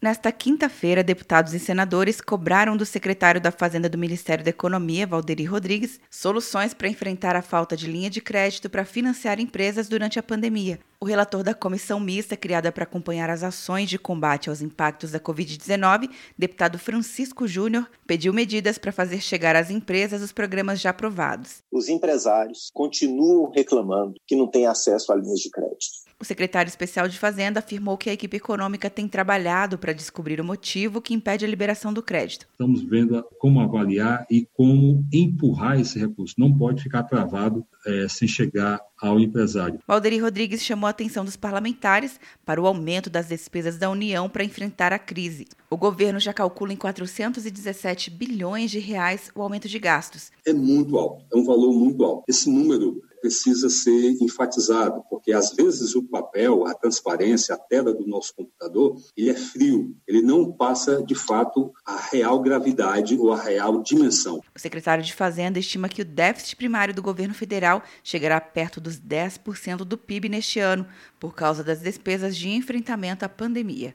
Nesta quinta-feira, deputados e senadores cobraram do secretário da Fazenda do Ministério da Economia, Valderi Rodrigues, soluções para enfrentar a falta de linha de crédito para financiar empresas durante a pandemia. O relator da comissão mista criada para acompanhar as ações de combate aos impactos da Covid-19, deputado Francisco Júnior, pediu medidas para fazer chegar às empresas os programas já aprovados. Os empresários continuam reclamando que não têm acesso a linhas de crédito. O secretário especial de Fazenda afirmou que a equipe econômica tem trabalhado para descobrir o motivo que impede a liberação do crédito. Estamos vendo como avaliar e como empurrar esse recurso. Não pode ficar travado é, sem chegar ao empresário. Valderi Rodrigues chamou a atenção dos parlamentares para o aumento das despesas da União para enfrentar a crise. O governo já calcula em 417 bilhões de reais o aumento de gastos. É muito alto, é um valor muito alto. Esse número precisa ser enfatizado, porque às vezes o papel, a transparência, a tela do nosso computador, ele é frio, ele não passa de fato a real gravidade ou a real dimensão. O secretário de Fazenda estima que o déficit primário do governo federal chegará perto dos 10% do PIB neste ano, por causa das despesas de enfrentamento à pandemia.